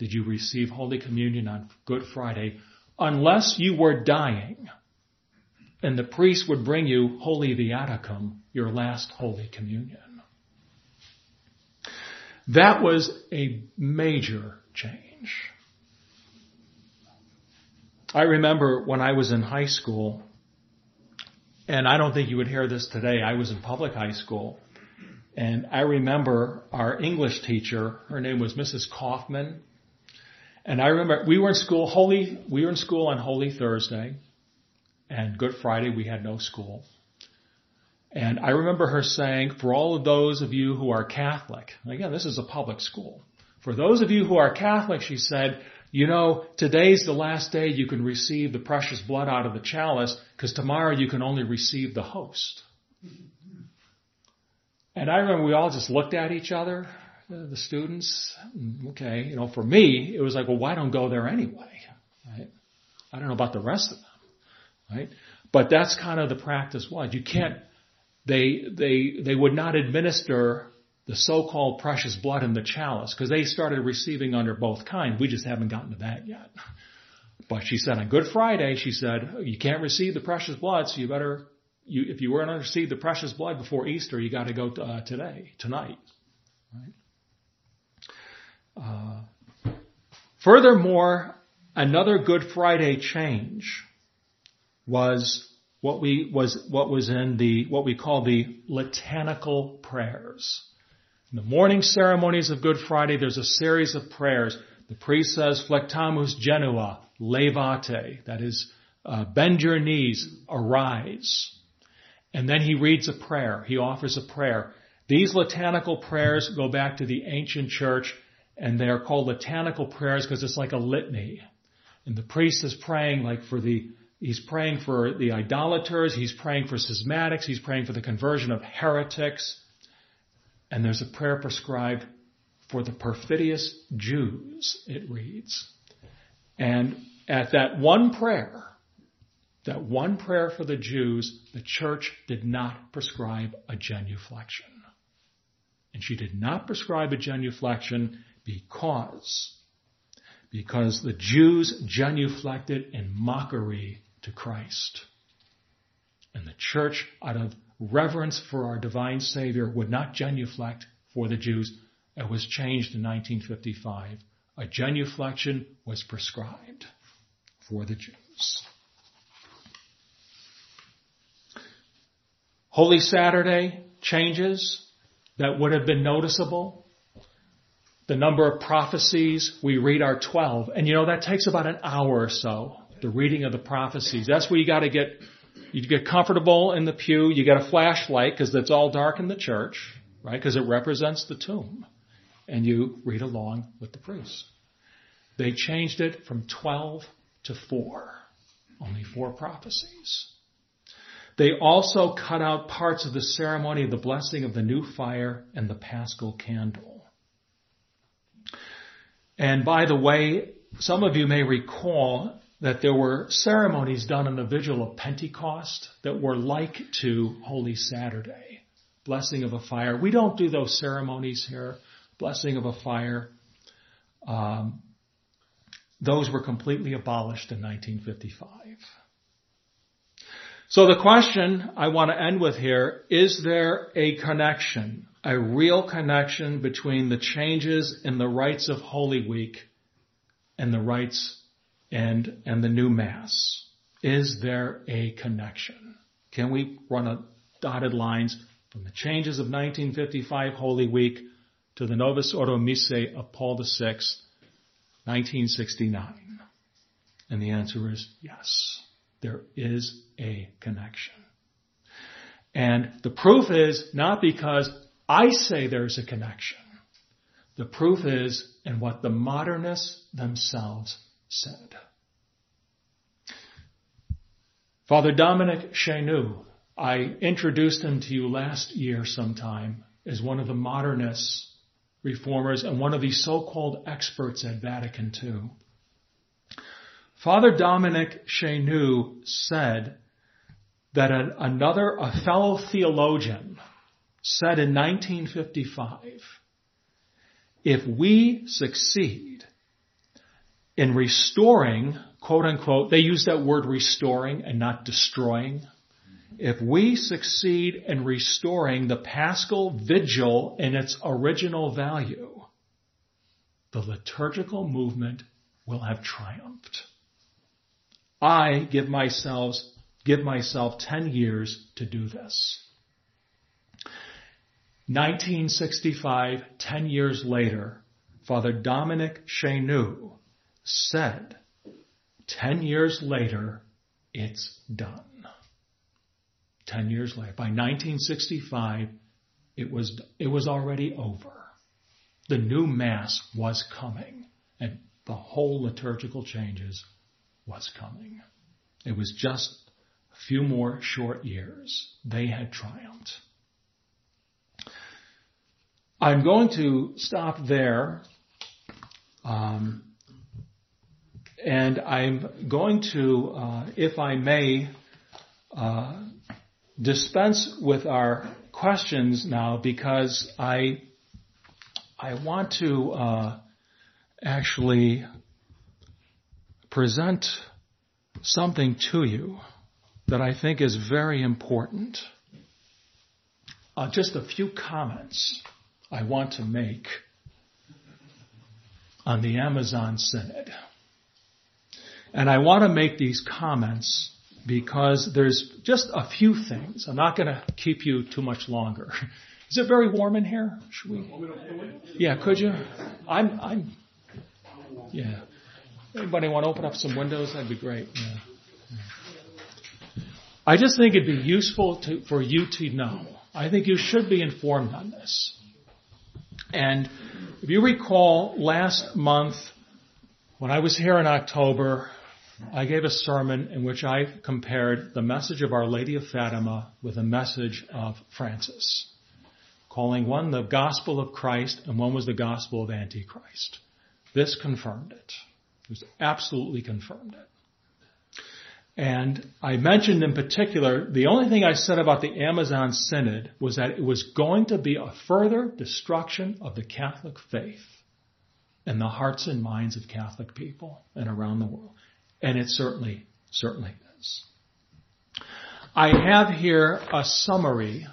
did you receive Holy Communion on Good Friday unless you were dying and the priest would bring you Holy Viaticum, your last Holy Communion. That was a major change. I remember when I was in high school, and I don't think you would hear this today, I was in public high school, and I remember our English teacher, her name was Mrs. Kaufman, and I remember we were in school holy, we were in school on Holy Thursday, and Good Friday we had no school. And I remember her saying, for all of those of you who are Catholic, again, this is a public school. For those of you who are Catholic, she said, you know, today's the last day you can receive the precious blood out of the chalice because tomorrow you can only receive the host. And I remember we all just looked at each other, the students. Okay, you know, for me, it was like, well, why don't go there anyway? Right? I don't know about the rest of them, right? But that's kind of the practice was. You can't, they, they, they would not administer the so-called precious blood in the chalice because they started receiving under both kinds. We just haven't gotten to that yet. But she said on Good Friday, she said, you can't receive the precious blood, so you better, you, if you were going to receive the precious blood before Easter, you got to go uh, today, tonight. Right? Furthermore, another Good Friday change was what we was what was in the what we call the litanical prayers. In the morning ceremonies of Good Friday, there's a series of prayers. The priest says, Flectamus genua, levate, that is, uh, bend your knees, arise. And then he reads a prayer. He offers a prayer. These litanical prayers go back to the ancient church, and they are called litanical prayers because it's like a litany. And the priest is praying like for the, he's praying for the idolaters, he's praying for schismatics, he's praying for the conversion of heretics, and there's a prayer prescribed for the perfidious Jews, it reads. And at that one prayer, that one prayer for the Jews, the church did not prescribe a genuflection. And she did not prescribe a genuflection because, because the Jews genuflected in mockery to Christ. And the church, out of reverence for our divine Savior would not genuflect for the Jews. It was changed in 1955. A genuflection was prescribed for the Jews. Holy Saturday changes that would have been noticeable. The number of prophecies we read are 12. And you know, that takes about an hour or so, the reading of the prophecies. That's where you gotta get you get comfortable in the pew. You get a flashlight because it's all dark in the church, right? Because it represents the tomb. And you read along with the priest. They changed it from 12 to 4. Only four prophecies. They also cut out parts of the ceremony of the blessing of the new fire and the paschal candle. And by the way, some of you may recall that there were ceremonies done on the vigil of Pentecost that were like to Holy Saturday. Blessing of a fire. We don't do those ceremonies here. Blessing of a fire. Um, those were completely abolished in 1955. So the question I want to end with here, is there a connection, a real connection between the changes in the rites of Holy Week and the rites and, and the new Mass? Is there a connection? Can we run a dotted lines from the changes of 1955 Holy Week to the Novus Ordo Missae of Paul VI, 1969? And the answer is yes. There is a connection. And the proof is not because I say there's a connection. The proof is in what the modernists themselves said. Father Dominic Chenu, I introduced him to you last year sometime as one of the modernist reformers and one of the so-called experts at Vatican II. Father Dominic Chenu said that another, a fellow theologian said in 1955, if we succeed in restoring, quote unquote, they use that word restoring and not destroying. If we succeed in restoring the paschal vigil in its original value, the liturgical movement will have triumphed. I give myself, give myself 10 years to do this. 1965, 10 years later, Father Dominic Chenu said, 10 years later, it's done. 10 years later. By 1965, it was, it was already over. The new Mass was coming and the whole liturgical changes was coming. It was just a few more short years. They had triumphed. I'm going to stop there. Um, and I'm going to, uh, if I may, uh, dispense with our questions now because I I want to uh, actually present something to you that I think is very important. Uh, just a few comments I want to make on the Amazon Synod. And I want to make these comments because there's just a few things. I'm not going to keep you too much longer. Is it very warm in here? Should we? Yeah, could you? I'm, I'm, yeah. Anybody want to open up some windows? That'd be great. Yeah. I just think it'd be useful to, for you to know. I think you should be informed on this. And if you recall last month, when I was here in October, I gave a sermon in which I compared the message of Our Lady of Fatima with the message of Francis, calling one the gospel of Christ and one was the gospel of Antichrist. This confirmed it. It was absolutely confirmed it. And I mentioned in particular, the only thing I said about the Amazon Synod was that it was going to be a further destruction of the Catholic faith in the hearts and minds of Catholic people and around the world. And it certainly, certainly is. I have here a summary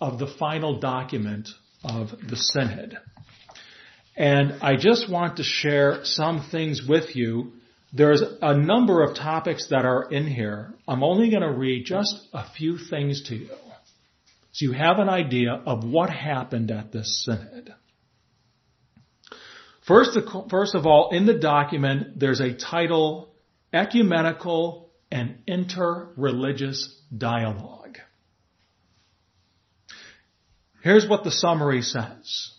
of the final document of the Synod. And I just want to share some things with you. There's a number of topics that are in here. I'm only going to read just a few things to you. So you have an idea of what happened at this synod. First, first of all, in the document, there's a title ecumenical and interreligious dialogue. Here's what the summary says.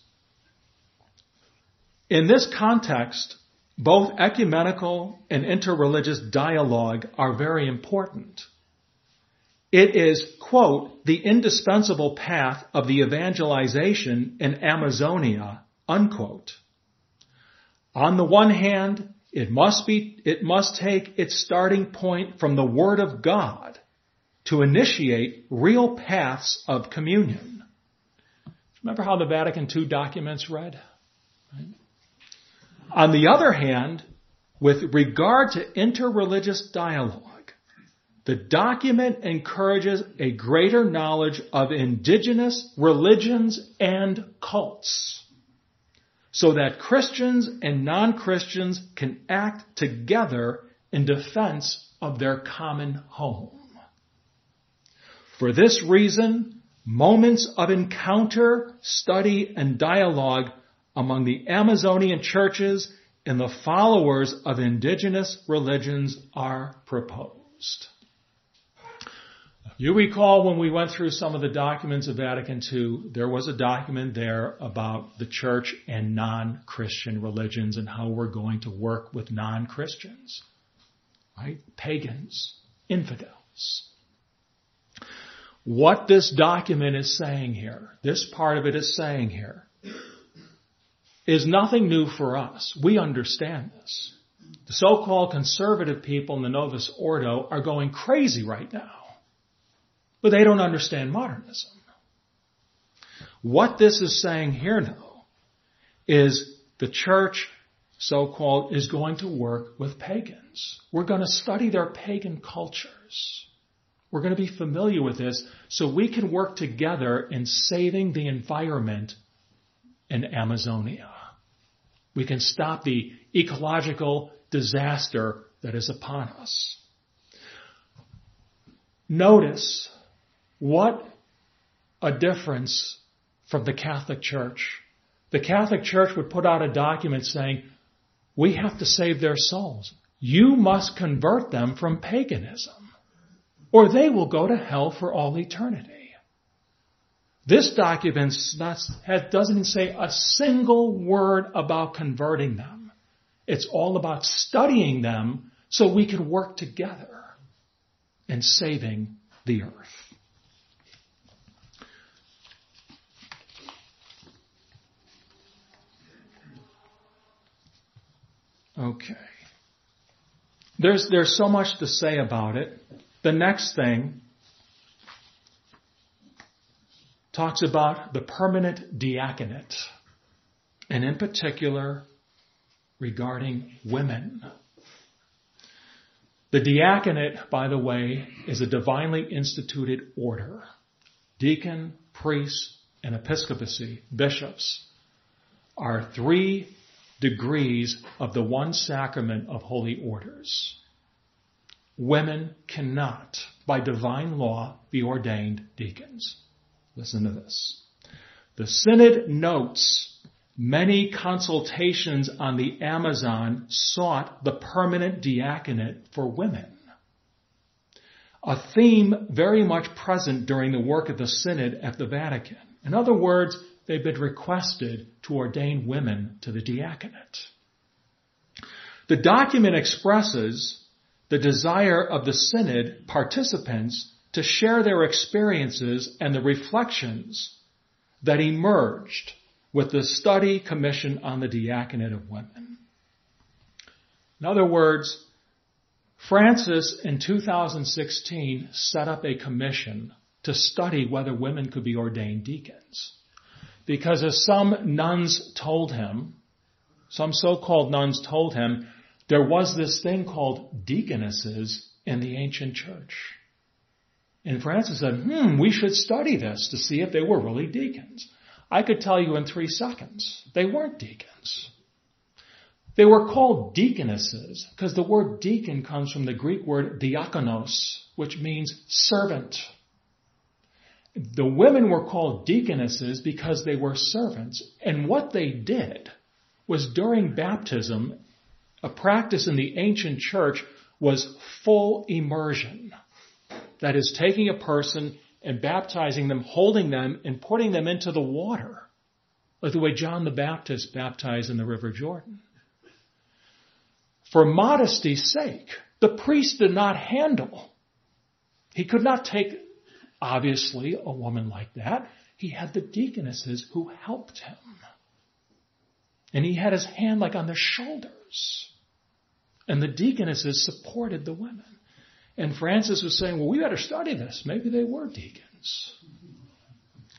In this context, both ecumenical and interreligious dialogue are very important. It is, quote, the indispensable path of the evangelization in Amazonia, unquote. On the one hand, it must be, it must take its starting point from the Word of God to initiate real paths of communion. Remember how the Vatican II documents read? Right? On the other hand, with regard to interreligious dialogue, the document encourages a greater knowledge of indigenous religions and cults so that Christians and non-Christians can act together in defense of their common home. For this reason, moments of encounter, study, and dialogue among the Amazonian churches and the followers of indigenous religions are proposed. You recall when we went through some of the documents of Vatican II, there was a document there about the church and non-Christian religions and how we're going to work with non-Christians, right? Pagans, infidels. What this document is saying here, this part of it is saying here, is nothing new for us. We understand this. The so-called conservative people in the Novus Ordo are going crazy right now. But they don't understand modernism. What this is saying here though is the church so-called is going to work with pagans. We're going to study their pagan cultures. We're going to be familiar with this so we can work together in saving the environment in Amazonia. We can stop the ecological disaster that is upon us. Notice what a difference from the Catholic Church. The Catholic Church would put out a document saying, we have to save their souls. You must convert them from paganism or they will go to hell for all eternity. This document doesn't say a single word about converting them. It's all about studying them so we can work together in saving the earth. Okay. There's, there's so much to say about it. The next thing talks about the permanent diaconate, and in particular regarding women. The diaconate, by the way, is a divinely instituted order. Deacon, priest, and episcopacy, bishops, are three degrees of the one sacrament of holy orders women cannot, by divine law, be ordained deacons. Listen to this. The Synod notes many consultations on the Amazon sought the permanent diaconate for women. A theme very much present during the work of the Synod at the Vatican. In other words, they've been requested to ordain women to the diaconate. The document expresses the desire of the synod participants to share their experiences and the reflections that emerged with the study commission on the diaconate of women. In other words, Francis in 2016 set up a commission to study whether women could be ordained deacons. Because as some nuns told him, some so-called nuns told him, there was this thing called deaconesses in the ancient church. And Francis said, hmm, we should study this to see if they were really deacons. I could tell you in three seconds. They weren't deacons. They were called deaconesses because the word deacon comes from the Greek word diakonos, which means servant. The women were called deaconesses because they were servants. And what they did was during baptism a practice in the ancient church was full immersion. That is taking a person and baptizing them, holding them and putting them into the water. Like the way John the Baptist baptized in the River Jordan. For modesty's sake, the priest did not handle. He could not take, obviously, a woman like that. He had the deaconesses who helped him. And he had his hand like on their shoulders. And the deaconesses supported the women. And Francis was saying, well, we better study this. Maybe they were deacons.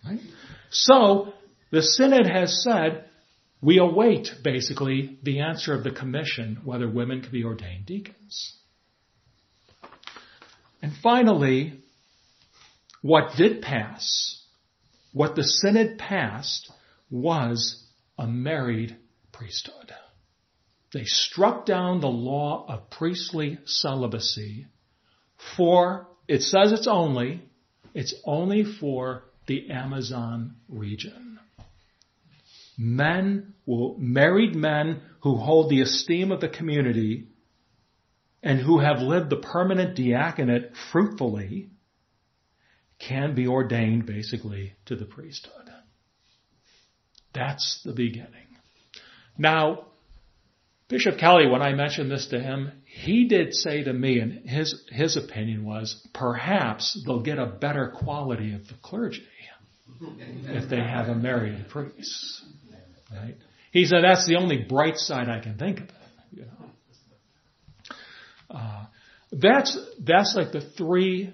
Right? So, the Synod has said, we await basically the answer of the commission whether women can be ordained deacons. And finally, what did pass, what the Synod passed was a married priesthood. They struck down the law of priestly celibacy for, it says it's only, it's only for the Amazon region. Men will, married men who hold the esteem of the community and who have lived the permanent diaconate fruitfully can be ordained basically to the priesthood. That's the beginning. Now, Bishop Kelly, when I mentioned this to him, he did say to me, and his, his opinion was, perhaps they'll get a better quality of the clergy if they have a married priest. Right? He said that's the only bright side I can think of. You know, uh, that's that's like the three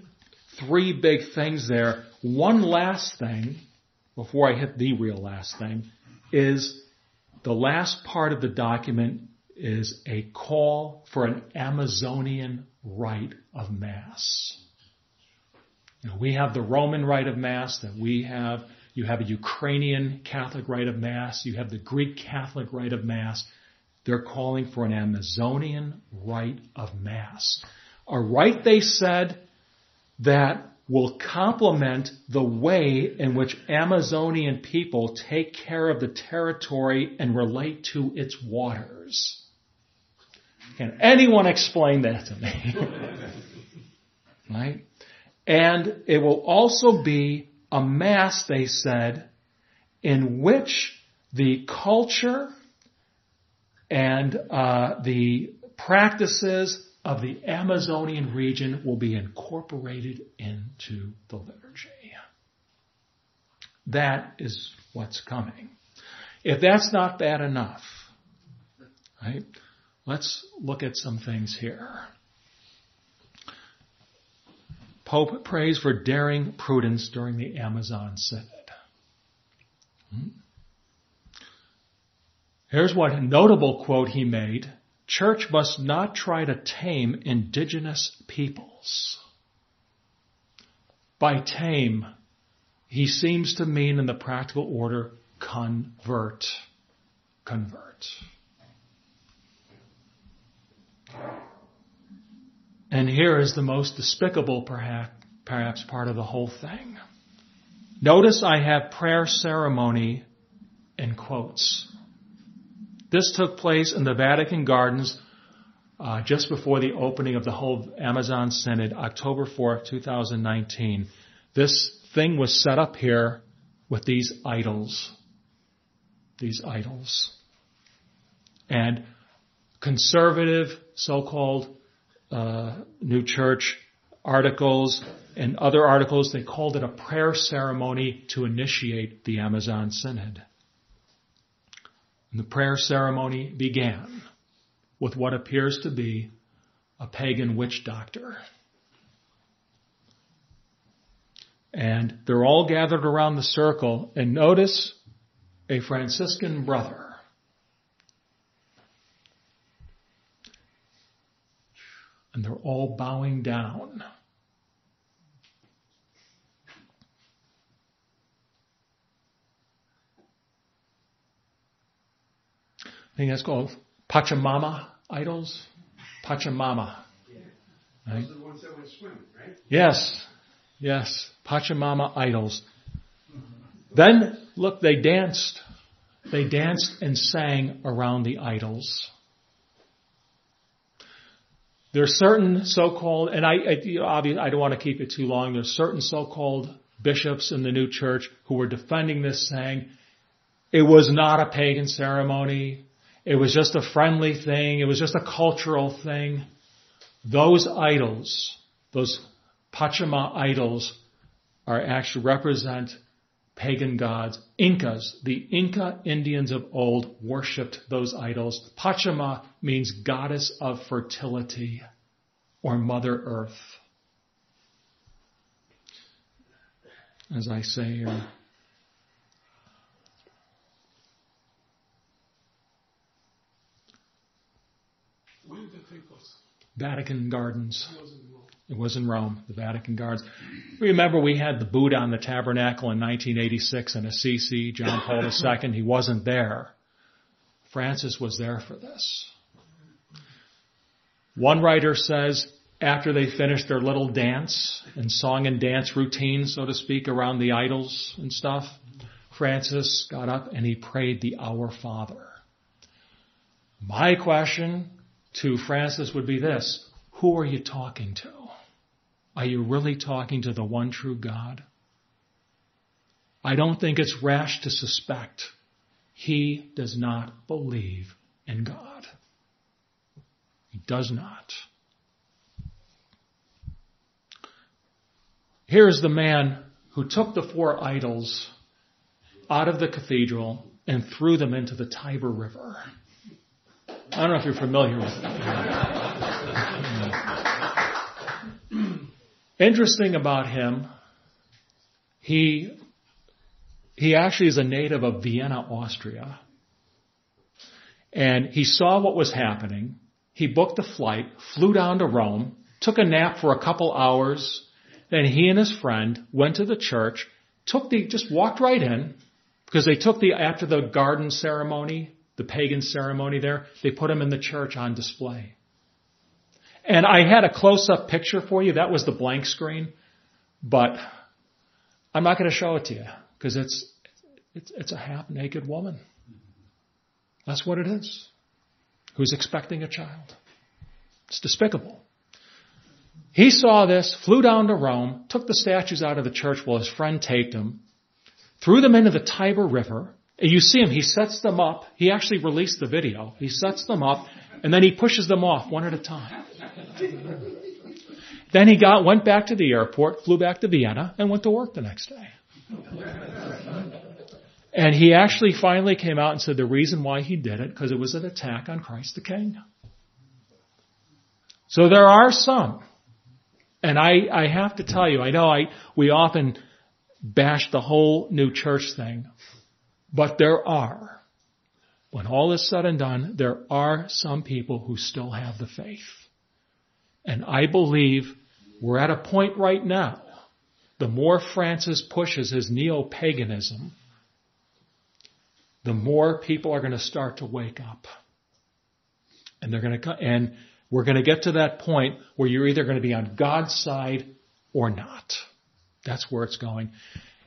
three big things there. One last thing before I hit the real last thing is the last part of the document is a call for an Amazonian rite of Mass. We have the Roman rite of Mass that we have. You have a Ukrainian Catholic rite of Mass. You have the Greek Catholic rite of Mass. They're calling for an Amazonian rite of Mass. A rite, they said, that will complement the way in which Amazonian people take care of the territory and relate to its waters. Can anyone explain that to me? right? And it will also be a mass, they said, in which the culture and uh, the practices of the Amazonian region will be incorporated into the liturgy. That is what's coming. If that's not bad enough, right, let's look at some things here. Pope prays for daring prudence during the Amazon Synod. Hmm? Here's what notable quote he made. Church must not try to tame indigenous peoples. By tame, he seems to mean in the practical order convert. Convert. And here is the most despicable, perhaps, perhaps part of the whole thing. Notice I have prayer ceremony in quotes. This took place in the Vatican Gardens uh, just before the opening of the whole Amazon Synod, October 4th, 2019. This thing was set up here with these idols. These idols. And conservative, so-called uh, New Church articles and other articles, they called it a prayer ceremony to initiate the Amazon Synod. And the prayer ceremony began with what appears to be a pagan witch doctor. And they're all gathered around the circle, and notice a Franciscan brother and they're all bowing down. I think that's called Pachamama idols. Pachamama. Right? Those are the ones that swim, right? Yes. Yes. Pachamama idols. Then, look, they danced. They danced and sang around the idols. There are certain so-called, and I, I, obviously I don't want to keep it too long. There's certain so-called bishops in the new church who were defending this, saying it was not a pagan ceremony. It was just a friendly thing. It was just a cultural thing. Those idols, those Pachama idols, are actually represent pagan gods. Incas, the Inca Indians of old worshipped those idols. Pachama means goddess of fertility or Mother Earth. As I say uh, here. When did that take place? Vatican Gardens. It was in Rome, the Vatican Gardens. Remember, we had the Buddha on the tabernacle in 1986 in Assisi, John Paul II. He wasn't there. Francis was there for this. One writer says, after they finished their little dance and song and dance routine, so to speak, around the idols and stuff, Francis got up and he prayed the Our Father. My question to Francis would be this, who are you talking to? Are you really talking to the one true God? I don't think it's rash to suspect he does not believe in God. He does not. Here's the man who took the four idols out of the cathedral and threw them into the Tiber River. I don't know if you're familiar with that. Interesting about him, he, he actually is a native of Vienna, Austria. And he saw what was happening. He booked a flight, flew down to Rome, took a nap for a couple hours. Then he and his friend went to the church, took the, just walked right in, because they took the, after the garden ceremony, the pagan ceremony there, they put him in the church on display. And I had a close-up picture for you. That was the blank screen. But I'm not going to show it to you because it's, it's, it's a half naked woman. That's what it is. Who's expecting a child. It's despicable. He saw this, flew down to Rome, took the statues out of the church while his friend taped them, threw them into the Tiber River. You see him, he sets them up. He actually released the video. He sets them up and then he pushes them off one at a time. then he got, went back to the airport, flew back to Vienna and went to work the next day. And he actually finally came out and said the reason why he did it, because it was an attack on Christ the King. So there are some. And I, I have to tell you, I know I, we often bash the whole new church thing, but there are. When all is said and done, there are some people who still have the faith. And I believe we're at a point right now, the more Francis pushes his neo-paganism, the more people are going to start to wake up. And they're going to, and we're going to get to that point where you're either going to be on God's side or not. That's where it's going.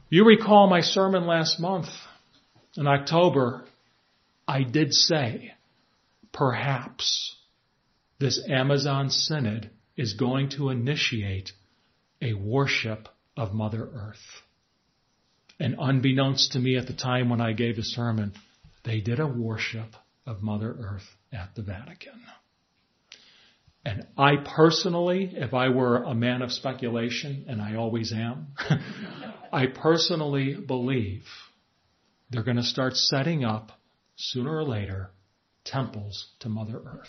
You recall my sermon last month in October. I did say, perhaps this Amazon Synod is going to initiate a worship of Mother Earth. And unbeknownst to me at the time when I gave the sermon, they did a worship of Mother Earth at the Vatican. And I personally, if I were a man of speculation, and I always am, I personally believe they're going to start setting up, sooner or later, temples to Mother Earth.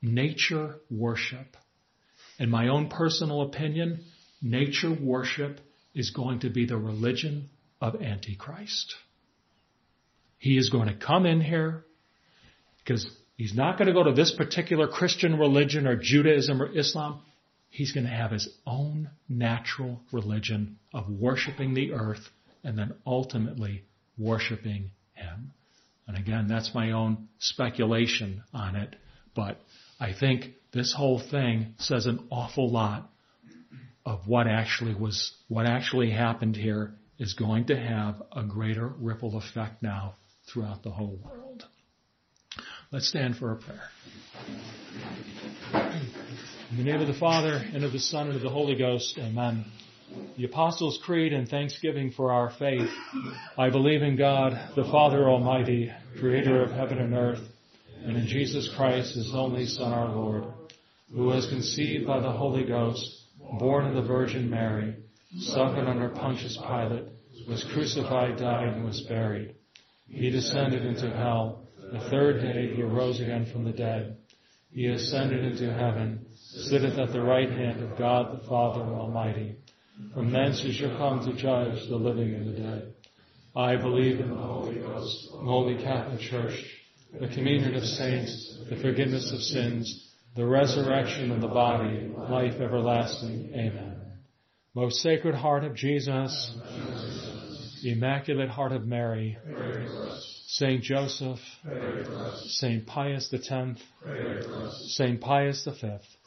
Nature worship. In my own personal opinion, nature worship is going to be the religion of Antichrist. He is going to come in here because he's not going to go to this particular Christian religion or Judaism or Islam. He's going to have his own natural religion of worshiping the earth and then ultimately worshiping him. And again, that's my own speculation on it, but I think this whole thing says an awful lot of what actually was, what actually happened here is going to have a greater ripple effect now throughout the whole world. Let's stand for a prayer. In the name of the Father, and of the Son, and of the Holy Ghost, amen. The Apostles' Creed and thanksgiving for our faith. I believe in God, the Father Almighty, creator of heaven and earth, and in Jesus Christ, his only Son, our Lord, who was conceived by the Holy Ghost, born of the Virgin Mary, suffered under Pontius Pilate, was crucified, died, and was buried. He descended into hell. The third day he arose again from the dead. He ascended into heaven, sitteth at the right hand of God the Father Almighty. From thence he shall come to judge the living and the dead. I believe in the Holy Ghost, the Holy Catholic Church, the communion of saints, the forgiveness of sins, the resurrection of the body, life everlasting. Amen. Most Sacred Heart of Jesus, Immaculate Heart of Mary, Saint Joseph, Saint Pius X, Saint Pius V,